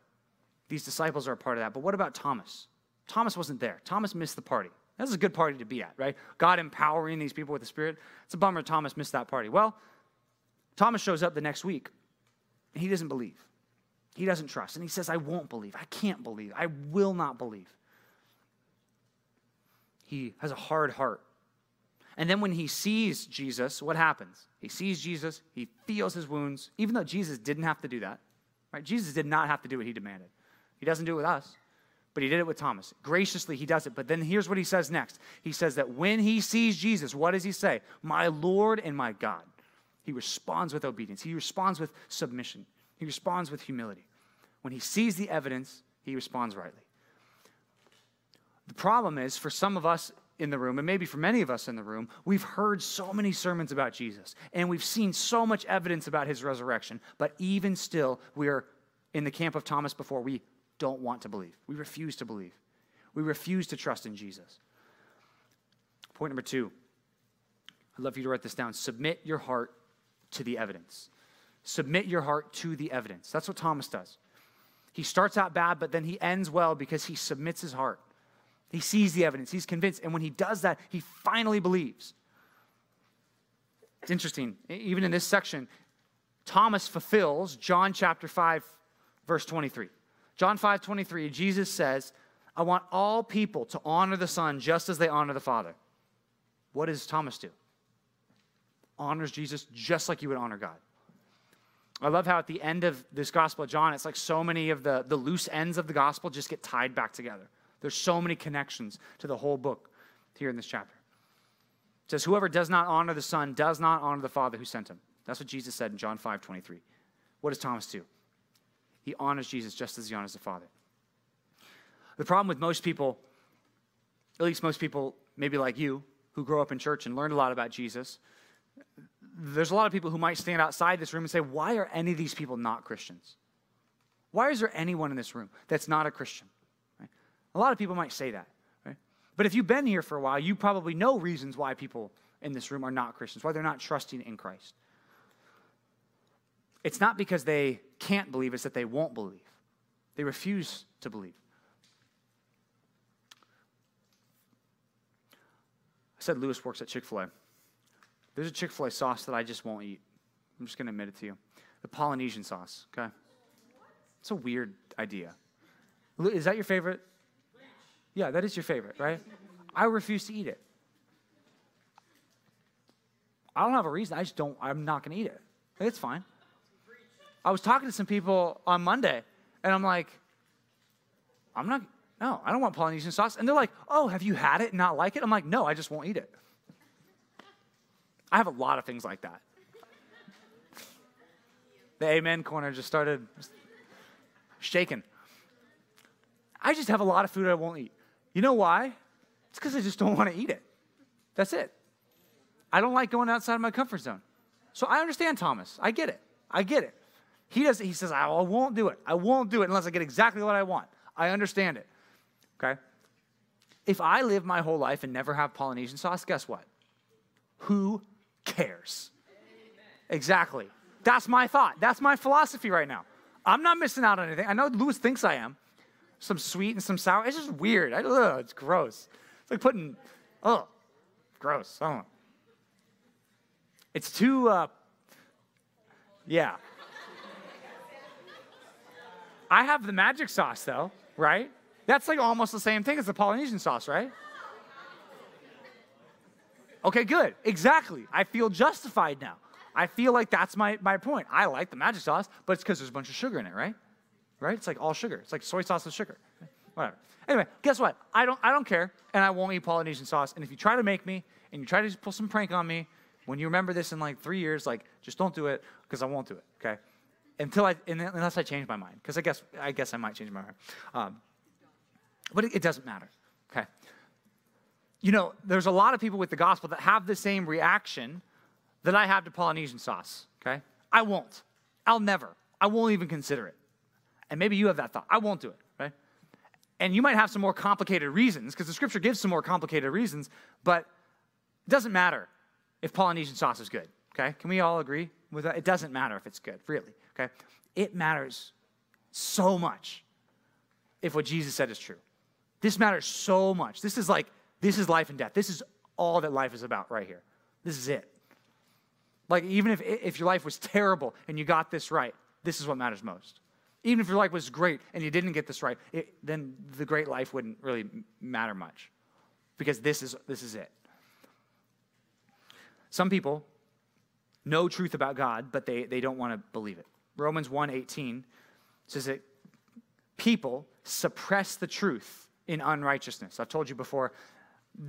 These disciples are a part of that. But what about Thomas? Thomas wasn't there. Thomas missed the party. That's a good party to be at, right? God empowering these people with the Spirit. It's a bummer Thomas missed that party. Well, Thomas shows up the next week, and he doesn't believe. He doesn't trust. And he says, I won't believe. I can't believe. I will not believe he has a hard heart. And then when he sees Jesus, what happens? He sees Jesus, he feels his wounds, even though Jesus didn't have to do that. Right? Jesus did not have to do what he demanded. He doesn't do it with us, but he did it with Thomas. Graciously, he does it. But then here's what he says next. He says that when he sees Jesus, what does he say? My Lord and my God. He responds with obedience. He responds with submission. He responds with humility. When he sees the evidence, he responds rightly. The problem is, for some of us in the room, and maybe for many of us in the room, we've heard so many sermons about Jesus, and we've seen so much evidence about his resurrection, but even still, we are in the camp of Thomas before. We don't want to believe. We refuse to believe. We refuse to trust in Jesus. Point number two I'd love for you to write this down. Submit your heart to the evidence. Submit your heart to the evidence. That's what Thomas does. He starts out bad, but then he ends well because he submits his heart. He sees the evidence, he's convinced. And when he does that, he finally believes. It's interesting. Even in this section, Thomas fulfills John chapter 5, verse 23. John 5, 23, Jesus says, I want all people to honor the Son just as they honor the Father. What does Thomas do? Honors Jesus just like you would honor God. I love how at the end of this Gospel of John, it's like so many of the, the loose ends of the Gospel just get tied back together. There's so many connections to the whole book here in this chapter. It says, Whoever does not honor the Son does not honor the Father who sent him. That's what Jesus said in John 5 23. What does Thomas do? He honors Jesus just as he honors the Father. The problem with most people, at least most people, maybe like you, who grow up in church and learned a lot about Jesus, there's a lot of people who might stand outside this room and say, Why are any of these people not Christians? Why is there anyone in this room that's not a Christian? Right? A lot of people might say that. Right? But if you've been here for a while, you probably know reasons why people in this room are not Christians, why they're not trusting in Christ. It's not because they can't believe, it's that they won't believe. They refuse to believe. I said Lewis works at Chick fil A. There's a Chick fil A sauce that I just won't eat. I'm just going to admit it to you. The Polynesian sauce, okay? It's a weird idea. Is that your favorite? Yeah, that is your favorite, right? I refuse to eat it. I don't have a reason. I just don't, I'm not going to eat it. It's fine. I was talking to some people on Monday, and I'm like, I'm not, no, I don't want Polynesian sauce. And they're like, oh, have you had it and not like it? I'm like, no, I just won't eat it. I have a lot of things like that. The amen corner just started shaking. I just have a lot of food I won't eat. You know why? It's because I just don't want to eat it. That's it. I don't like going outside of my comfort zone. So I understand Thomas. I get it. I get it. He does. He says, "I won't do it. I won't do it unless I get exactly what I want." I understand it. Okay. If I live my whole life and never have Polynesian sauce, guess what? Who cares? Exactly. That's my thought. That's my philosophy right now. I'm not missing out on anything. I know Lewis thinks I am. Some sweet and some sour. It's just weird. I, ugh, it's gross. It's like putting, oh, gross. I don't know. It's too, uh, yeah. I have the magic sauce though, right? That's like almost the same thing as the Polynesian sauce, right? Okay, good. Exactly. I feel justified now. I feel like that's my, my point. I like the magic sauce, but it's because there's a bunch of sugar in it, right? Right? It's like all sugar. It's like soy sauce with sugar. Whatever. Anyway, guess what? I don't, I don't care, and I won't eat Polynesian sauce. And if you try to make me, and you try to pull some prank on me, when you remember this in like three years, like just don't do it because I won't do it. Okay? Until I, unless I change my mind, because I guess I guess I might change my mind. Um, but it, it doesn't matter. Okay? You know, there's a lot of people with the gospel that have the same reaction that I have to Polynesian sauce. Okay? I won't. I'll never. I won't even consider it. And maybe you have that thought. I won't do it, right? And you might have some more complicated reasons because the scripture gives some more complicated reasons, but it doesn't matter if Polynesian sauce is good, okay? Can we all agree with that? It doesn't matter if it's good, really, okay? It matters so much if what Jesus said is true. This matters so much. This is like, this is life and death. This is all that life is about right here. This is it. Like, even if, if your life was terrible and you got this right, this is what matters most. Even if your life was great and you didn't get this right, it, then the great life wouldn't really matter much because this is, this is it. Some people know truth about God, but they, they don't want to believe it. Romans 1:18 says that people suppress the truth in unrighteousness. I've told you before,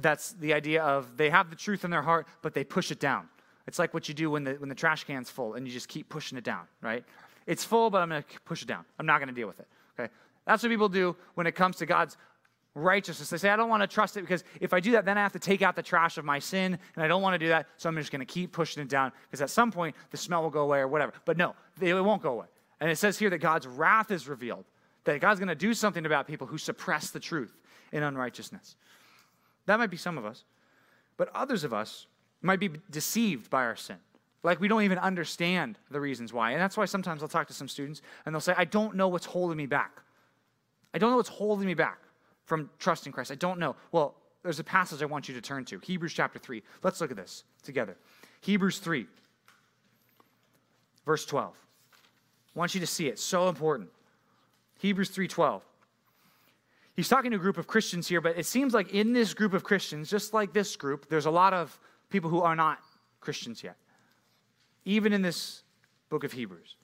that's the idea of they have the truth in their heart, but they push it down. It's like what you do when the, when the trash can's full and you just keep pushing it down, right? It's full, but I'm going to push it down. I'm not going to deal with it, okay? That's what people do when it comes to God's righteousness. They say, I don't want to trust it because if I do that, then I have to take out the trash of my sin, and I don't want to do that, so I'm just going to keep pushing it down because at some point the smell will go away or whatever. But no, it won't go away. And it says here that God's wrath is revealed, that God's going to do something about people who suppress the truth in unrighteousness. That might be some of us, but others of us might be deceived by our sin. Like we don't even understand the reasons why. And that's why sometimes I'll talk to some students and they'll say, I don't know what's holding me back. I don't know what's holding me back from trusting Christ? I don't know. Well, there's a passage I want you to turn to Hebrews chapter 3. Let's look at this together. Hebrews 3, verse 12. I want you to see it. So important. Hebrews 3:12. He's talking to a group of Christians here, but it seems like in this group of Christians, just like this group, there's a lot of people who are not Christians yet. Even in this book of Hebrews.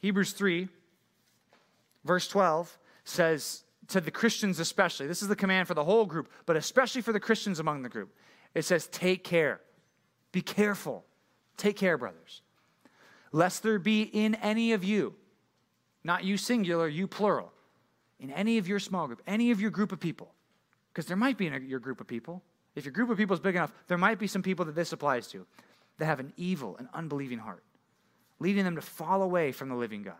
Hebrews 3, verse 12 says to the Christians, especially, this is the command for the whole group, but especially for the Christians among the group. It says, Take care. Be careful. Take care, brothers, lest there be in any of you, not you singular, you plural, in any of your small group, any of your group of people, because there might be in your group of people. If your group of people is big enough, there might be some people that this applies to that have an evil and unbelieving heart, leading them to fall away from the living God.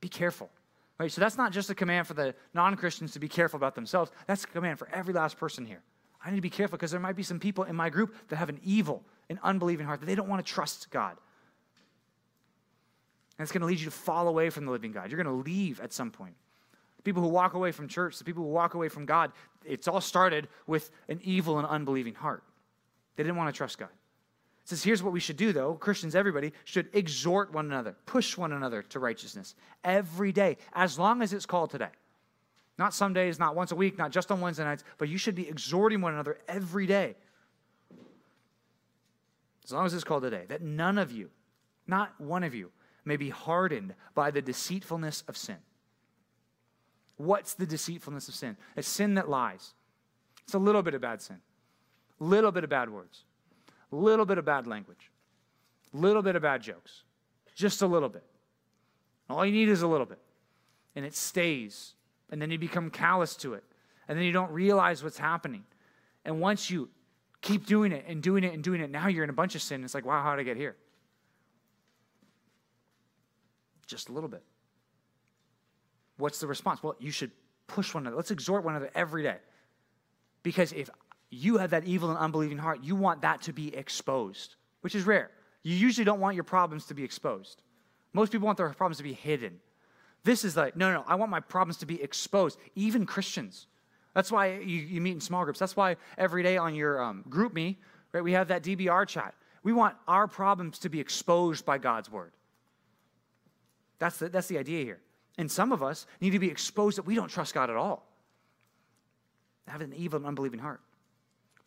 Be careful. Right? So that's not just a command for the non Christians to be careful about themselves. That's a command for every last person here. I need to be careful because there might be some people in my group that have an evil and unbelieving heart that they don't want to trust God. And it's going to lead you to fall away from the living God. You're going to leave at some point. People who walk away from church, the people who walk away from God, it's all started with an evil and unbelieving heart. They didn't want to trust God. It says, here's what we should do, though. Christians, everybody, should exhort one another, push one another to righteousness every day, as long as it's called today. Not some days, not once a week, not just on Wednesday nights, but you should be exhorting one another every day. As long as it's called today, that none of you, not one of you, may be hardened by the deceitfulness of sin. What's the deceitfulness of sin? A sin that lies. It's a little bit of bad sin, little bit of bad words, little bit of bad language, little bit of bad jokes, just a little bit. All you need is a little bit. And it stays. And then you become callous to it. And then you don't realize what's happening. And once you keep doing it and doing it and doing it, now you're in a bunch of sin. It's like, wow, how did I get here? Just a little bit. What's the response? Well, you should push one another. Let's exhort one another every day. Because if you have that evil and unbelieving heart, you want that to be exposed, which is rare. You usually don't want your problems to be exposed. Most people want their problems to be hidden. This is like, no, no, no, I want my problems to be exposed, even Christians. That's why you, you meet in small groups. That's why every day on your um, GroupMe, right, we have that DBR chat. We want our problems to be exposed by God's word. That's the, that's the idea here. And some of us need to be exposed that we don't trust God at all. Have an evil and unbelieving heart.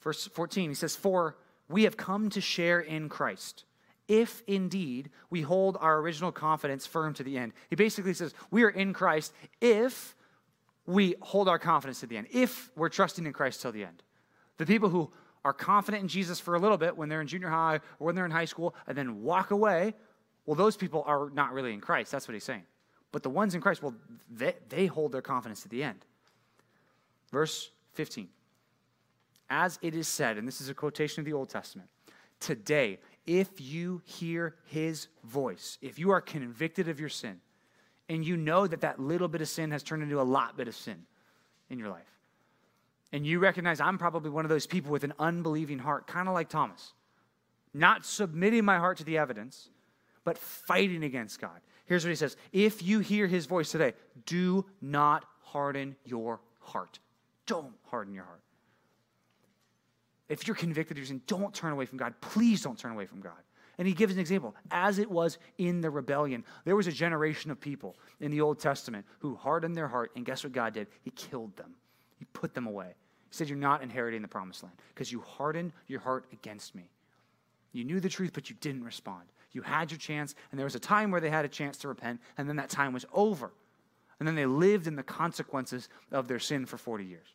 Verse 14, he says, For we have come to share in Christ, if indeed we hold our original confidence firm to the end. He basically says, We are in Christ if we hold our confidence to the end, if we're trusting in Christ till the end. The people who are confident in Jesus for a little bit when they're in junior high or when they're in high school and then walk away, well, those people are not really in Christ. That's what he's saying. But the ones in Christ, well, they, they hold their confidence to the end. Verse 15. As it is said, and this is a quotation of the Old Testament, today, if you hear his voice, if you are convicted of your sin, and you know that that little bit of sin has turned into a lot bit of sin in your life, and you recognize I'm probably one of those people with an unbelieving heart, kind of like Thomas, not submitting my heart to the evidence, but fighting against God. Here's what he says If you hear his voice today, do not harden your heart. Don't harden your heart. If you're convicted of sin, don't turn away from God. Please don't turn away from God. And he gives an example. As it was in the rebellion, there was a generation of people in the Old Testament who hardened their heart, and guess what God did? He killed them, He put them away. He said, You're not inheriting the promised land because you hardened your heart against me. You knew the truth, but you didn't respond. You had your chance, and there was a time where they had a chance to repent, and then that time was over. And then they lived in the consequences of their sin for 40 years.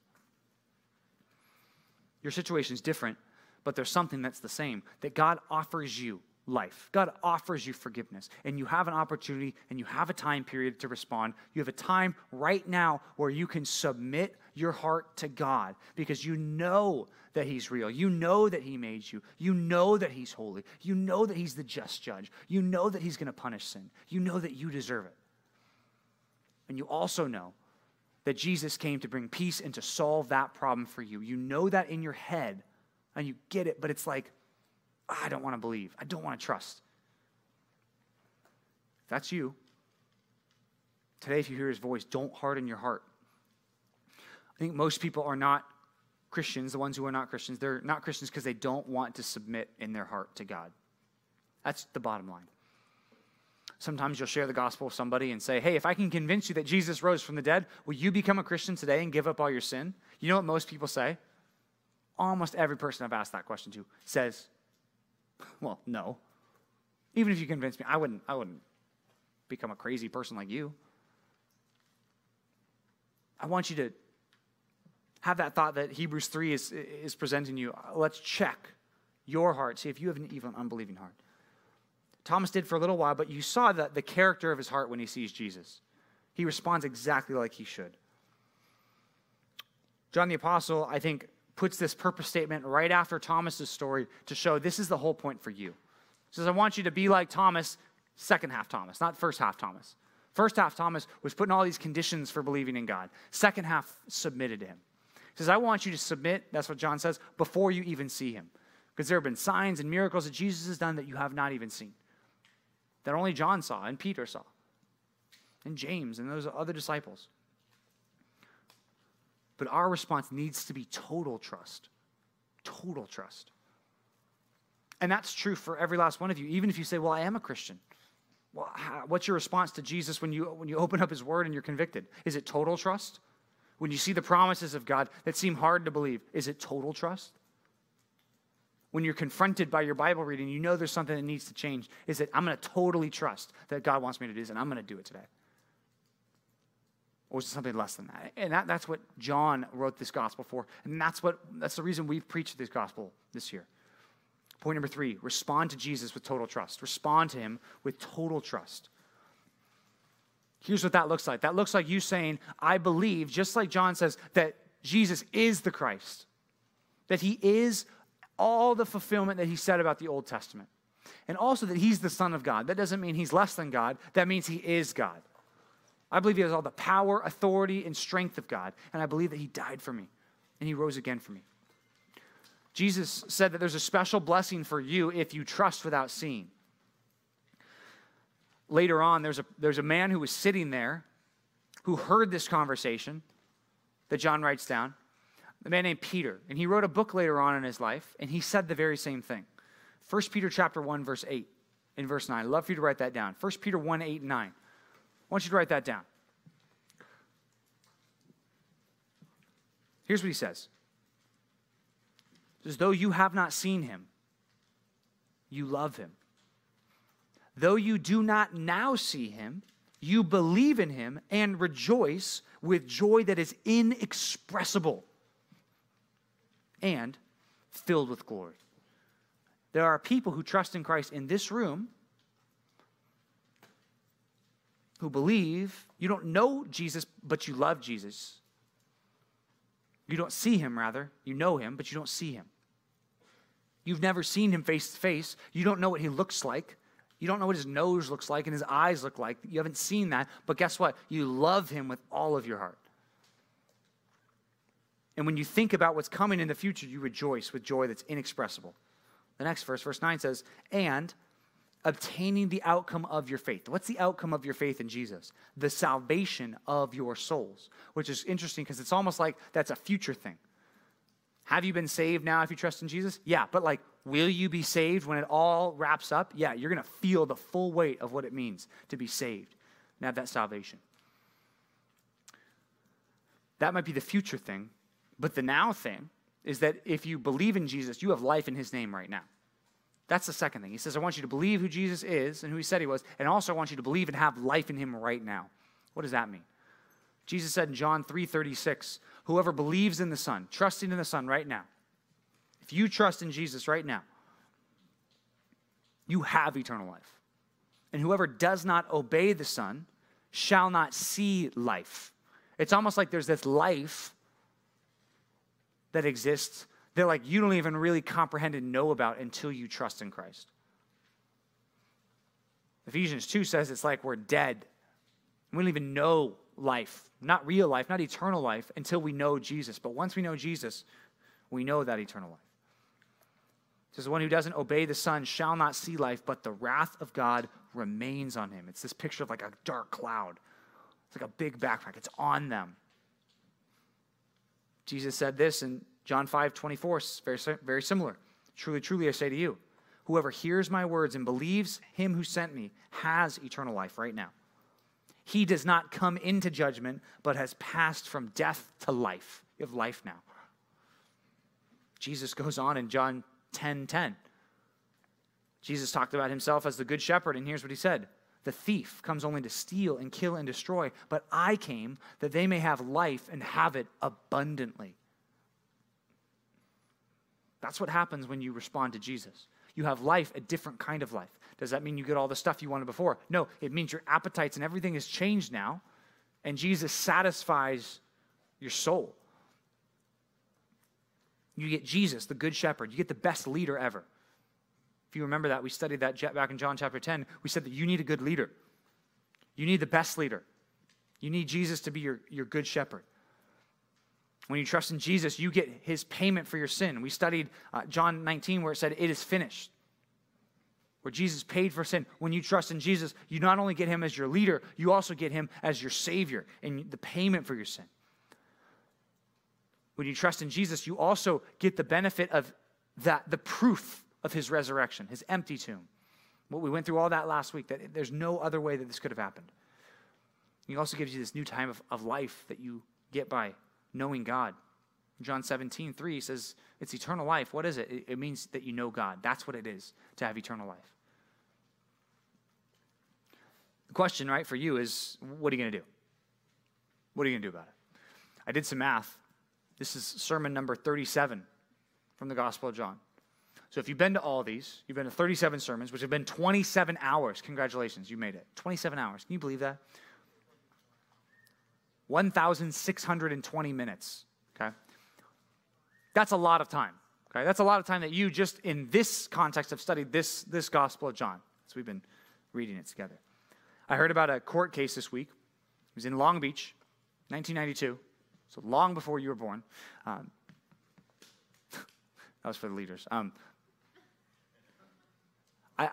Your situation is different, but there's something that's the same that God offers you life. God offers you forgiveness, and you have an opportunity and you have a time period to respond. You have a time right now where you can submit your heart to God because you know that He's real. You know that He made you. You know that He's holy. You know that He's the just judge. You know that He's going to punish sin. You know that you deserve it. And you also know that Jesus came to bring peace and to solve that problem for you. You know that in your head and you get it, but it's like, I don't want to believe. I don't want to trust. If that's you. Today, if you hear his voice, don't harden your heart. I think most people are not Christians, the ones who are not Christians. They're not Christians because they don't want to submit in their heart to God. That's the bottom line. Sometimes you'll share the gospel with somebody and say, Hey, if I can convince you that Jesus rose from the dead, will you become a Christian today and give up all your sin? You know what most people say? Almost every person I've asked that question to says, Well, no. Even if you convince me, I wouldn't, I wouldn't. become a crazy person like you. I want you to have that thought that Hebrews 3 is, is presenting you. Let's check your heart, see if you have an even unbelieving heart. Thomas did for a little while, but you saw the, the character of his heart when he sees Jesus. He responds exactly like he should. John the Apostle, I think, puts this purpose statement right after Thomas's story to show this is the whole point for you. He says, I want you to be like Thomas, second half Thomas, not first half Thomas. First half Thomas was putting all these conditions for believing in God. Second half submitted to him. Says, I want you to submit, that's what John says, before you even see him. Because there have been signs and miracles that Jesus has done that you have not even seen, that only John saw and Peter saw, and James and those other disciples. But our response needs to be total trust. Total trust. And that's true for every last one of you, even if you say, Well, I am a Christian. Well, how, what's your response to Jesus when you, when you open up his word and you're convicted? Is it total trust? When you see the promises of God that seem hard to believe, is it total trust? When you're confronted by your Bible reading, you know there's something that needs to change. Is it, I'm going to totally trust that God wants me to do this and I'm going to do it today? Or is it something less than that? And that, that's what John wrote this gospel for. And that's, what, that's the reason we've preached this gospel this year. Point number three respond to Jesus with total trust. Respond to him with total trust. Here's what that looks like that looks like you saying, I believe, just like John says, that Jesus is the Christ, that he is all the fulfillment that he said about the Old Testament, and also that he's the Son of God. That doesn't mean he's less than God, that means he is God. I believe he has all the power, authority, and strength of God, and I believe that he died for me and he rose again for me. Jesus said that there's a special blessing for you if you trust without seeing. Later on, there's a, there's a man who was sitting there who heard this conversation that John writes down, a man named Peter. And he wrote a book later on in his life, and he said the very same thing. 1 Peter chapter 1, verse 8 and verse 9. I'd love for you to write that down. 1 Peter 1, 8, and 9. I want you to write that down. Here's what he says as though you have not seen him, you love him. Though you do not now see him, you believe in him and rejoice with joy that is inexpressible and filled with glory. There are people who trust in Christ in this room who believe you don't know Jesus, but you love Jesus. You don't see him, rather. You know him, but you don't see him. You've never seen him face to face. You don't know what he looks like. You don't know what his nose looks like and his eyes look like. You haven't seen that. But guess what? You love him with all of your heart. And when you think about what's coming in the future, you rejoice with joy that's inexpressible. The next verse, verse 9 says, And obtaining the outcome of your faith. What's the outcome of your faith in Jesus? The salvation of your souls, which is interesting because it's almost like that's a future thing. Have you been saved now if you trust in Jesus? Yeah, but like, will you be saved when it all wraps up? Yeah, you're going to feel the full weight of what it means to be saved and have that salvation. That might be the future thing, but the now thing is that if you believe in Jesus, you have life in his name right now. That's the second thing. He says, I want you to believe who Jesus is and who he said he was, and also I want you to believe and have life in him right now. What does that mean? Jesus said in John 3:36, whoever believes in the Son, trusting in the Son right now. If you trust in Jesus right now, you have eternal life. And whoever does not obey the Son shall not see life. It's almost like there's this life that exists that like you don't even really comprehend and know about until you trust in Christ. Ephesians 2 says it's like we're dead. We don't even know life, not real life, not eternal life, until we know Jesus. But once we know Jesus, we know that eternal life. It says, The one who doesn't obey the Son shall not see life, but the wrath of God remains on him. It's this picture of like a dark cloud. It's like a big backpack, it's on them. Jesus said this in John 5 24, very, very similar. Truly, truly, I say to you, whoever hears my words and believes him who sent me has eternal life right now. He does not come into judgment, but has passed from death to life. You have life now. Jesus goes on in John 10 10. Jesus talked about himself as the good shepherd, and here's what he said The thief comes only to steal and kill and destroy, but I came that they may have life and have it abundantly. That's what happens when you respond to Jesus. You have life, a different kind of life. Does that mean you get all the stuff you wanted before? No, it means your appetites and everything has changed now, and Jesus satisfies your soul. You get Jesus, the Good Shepherd. You get the best leader ever. If you remember that, we studied that back in John chapter 10. We said that you need a good leader. You need the best leader. You need Jesus to be your, your good shepherd. When you trust in Jesus, you get his payment for your sin. We studied uh, John 19 where it said, It is finished. Where Jesus paid for sin. When you trust in Jesus, you not only get him as your leader, you also get him as your savior and the payment for your sin. When you trust in Jesus, you also get the benefit of that, the proof of his resurrection, his empty tomb. What we went through all that last week, that there's no other way that this could have happened. He also gives you this new time of, of life that you get by knowing God. John 17, 3 says, It's eternal life. What is it? it? Means that you know God. That's what it is to have eternal life. The question, right, for you is what are you going to do? What are you going to do about it? I did some math. This is sermon number 37 from the Gospel of John. So if you've been to all these, you've been to 37 sermons, which have been 27 hours. Congratulations, you made it. 27 hours. Can you believe that? 1,620 minutes. Okay? That's a lot of time. Okay? That's a lot of time that you just in this context have studied this, this Gospel of John. So we've been reading it together. I heard about a court case this week. It was in Long Beach, 1992. So long before you were born. Um, that was for the leaders. Um, I,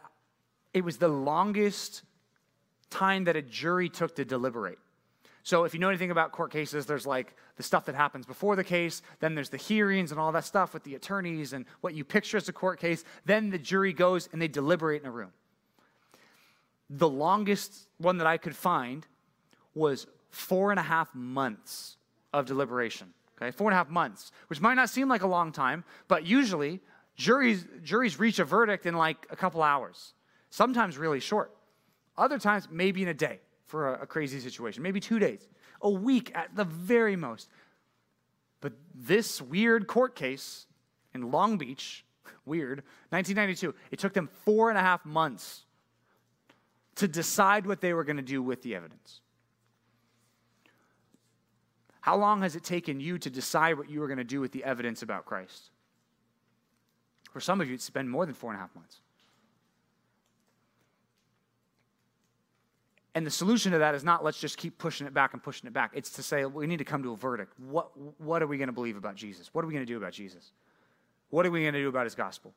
it was the longest time that a jury took to deliberate. So if you know anything about court cases, there's like the stuff that happens before the case, then there's the hearings and all that stuff with the attorneys and what you picture as a court case. Then the jury goes and they deliberate in a room. The longest one that I could find was four and a half months of deliberation. Okay, four and a half months, which might not seem like a long time, but usually juries, juries reach a verdict in like a couple hours, sometimes really short. Other times, maybe in a day for a, a crazy situation, maybe two days, a week at the very most. But this weird court case in Long Beach, weird, 1992, it took them four and a half months to decide what they were going to do with the evidence. How long has it taken you to decide what you were going to do with the evidence about Christ? For some of you, it's been more than four and a half months. And the solution to that is not let's just keep pushing it back and pushing it back. It's to say we need to come to a verdict. What, what are we going to believe about Jesus? What are we going to do about Jesus? What are we going to do about his gospel?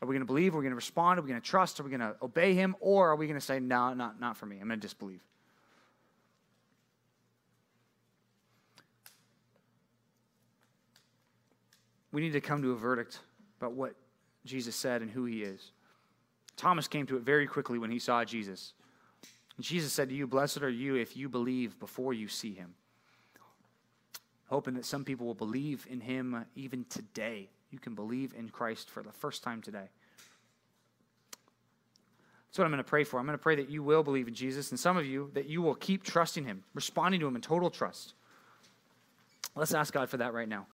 Are we going to believe? Are we going to respond? Are we going to trust? Are we going to obey him? Or are we going to say, no, not, not for me? I'm going to disbelieve. We need to come to a verdict about what Jesus said and who he is. Thomas came to it very quickly when he saw Jesus. And Jesus said to you, Blessed are you if you believe before you see him. Hoping that some people will believe in him even today. You can believe in Christ for the first time today. That's what I'm going to pray for. I'm going to pray that you will believe in Jesus, and some of you that you will keep trusting him, responding to him in total trust. Let's ask God for that right now.